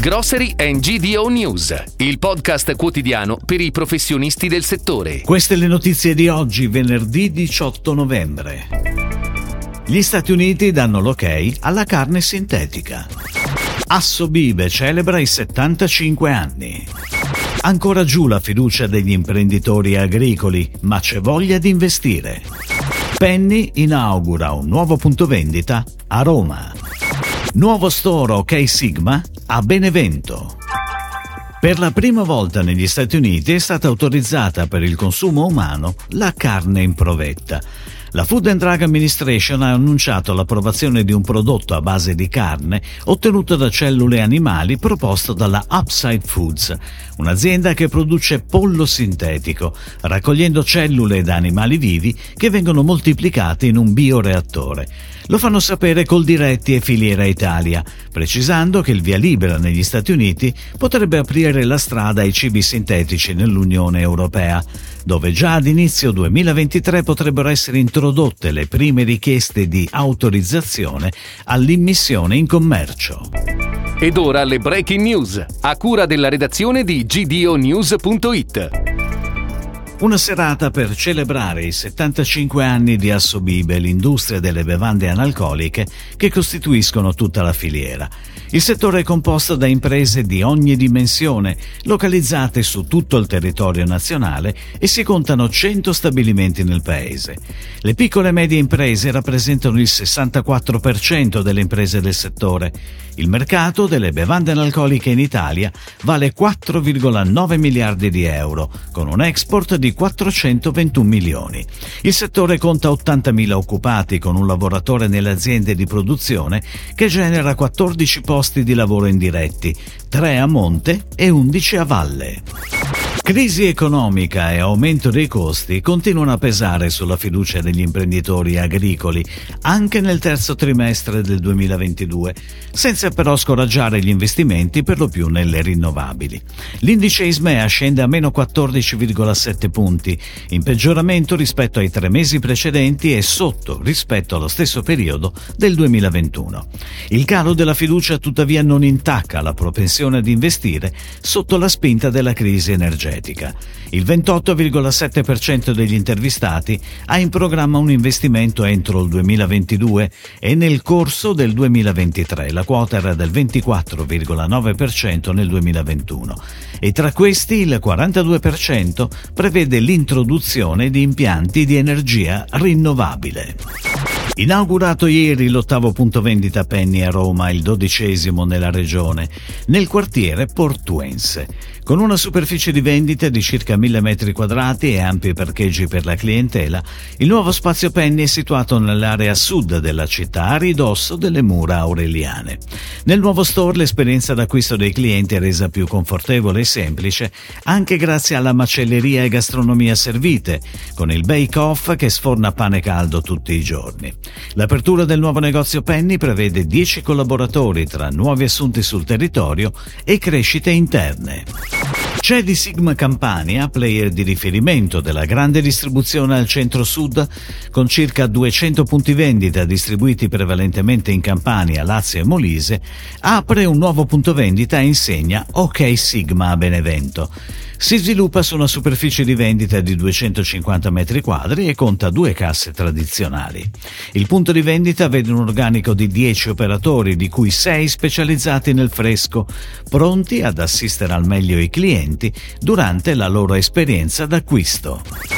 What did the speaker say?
Grocery and GDO News, il podcast quotidiano per i professionisti del settore. Queste le notizie di oggi, venerdì 18 novembre. Gli Stati Uniti danno l'ok alla carne sintetica. Assobibe celebra i 75 anni. Ancora giù la fiducia degli imprenditori agricoli, ma c'è voglia di investire. Penny inaugura un nuovo punto vendita a Roma. Nuovo store OK Sigma a Benevento. Per la prima volta negli Stati Uniti è stata autorizzata per il consumo umano la carne in provetta. La Food and Drug Administration ha annunciato l'approvazione di un prodotto a base di carne ottenuto da cellule animali proposto dalla Upside Foods, un'azienda che produce pollo sintetico, raccogliendo cellule da animali vivi che vengono moltiplicate in un bioreattore. Lo fanno sapere col diretti e Filiera Italia, precisando che il via libera negli Stati Uniti potrebbe aprire la strada ai cibi sintetici nell'Unione Europea, dove già ad inizio 2023 potrebbero essere introdotte le prime richieste di autorizzazione all'immissione in commercio. Ed ora le breaking news, a cura della redazione di gdonews.it. Una serata per celebrare i 75 anni di Assobibe, l'industria delle bevande analcoliche che costituiscono tutta la filiera. Il settore è composto da imprese di ogni dimensione, localizzate su tutto il territorio nazionale e si contano 100 stabilimenti nel paese. Le piccole e medie imprese rappresentano il 64% delle imprese del settore. Il mercato delle bevande analcoliche in Italia vale 4,9 miliardi di euro, con un export di 421 milioni. Il settore conta 80.000 occupati, con un lavoratore nelle aziende di produzione che genera 14 posti di lavoro indiretti, 3 a monte e 11 a valle. Crisi economica e aumento dei costi continuano a pesare sulla fiducia degli imprenditori agricoli anche nel terzo trimestre del 2022, senza però scoraggiare gli investimenti per lo più nelle rinnovabili. L'indice ISMEA scende a meno 14,7 punti, in peggioramento rispetto ai tre mesi precedenti e sotto rispetto allo stesso periodo del 2021. Il calo della fiducia tuttavia non intacca la propensione ad investire sotto la spinta della crisi energetica energetica. Il 28,7% degli intervistati ha in programma un investimento entro il 2022 e nel corso del 2023 la quota era del 24,9% nel 2021 e tra questi il 42% prevede l'introduzione di impianti di energia rinnovabile. Inaugurato ieri l'ottavo punto vendita Penny a Roma, il dodicesimo nella regione, nel quartiere portuense. Con una superficie di vendita di circa 1000 metri quadrati e ampi parcheggi per la clientela, il nuovo spazio Penny è situato nell'area sud della città, a ridosso delle mura aureliane. Nel nuovo store l'esperienza d'acquisto dei clienti è resa più confortevole e semplice, anche grazie alla macelleria e gastronomia servite, con il bake-off che sforna pane caldo tutti i giorni. L'apertura del nuovo negozio Penny prevede 10 collaboratori tra nuovi assunti sul territorio e crescite interne. C'è di Sigma Campania, player di riferimento della grande distribuzione al centro-sud, con circa 200 punti vendita distribuiti prevalentemente in Campania, Lazio e Molise, apre un nuovo punto vendita a insegna OK Sigma a Benevento. Si sviluppa su una superficie di vendita di 250 metri quadri e conta due casse tradizionali. Il punto di vendita vede un organico di 10 operatori, di cui 6 specializzati nel fresco, pronti ad assistere al meglio i clienti durante la loro esperienza d'acquisto.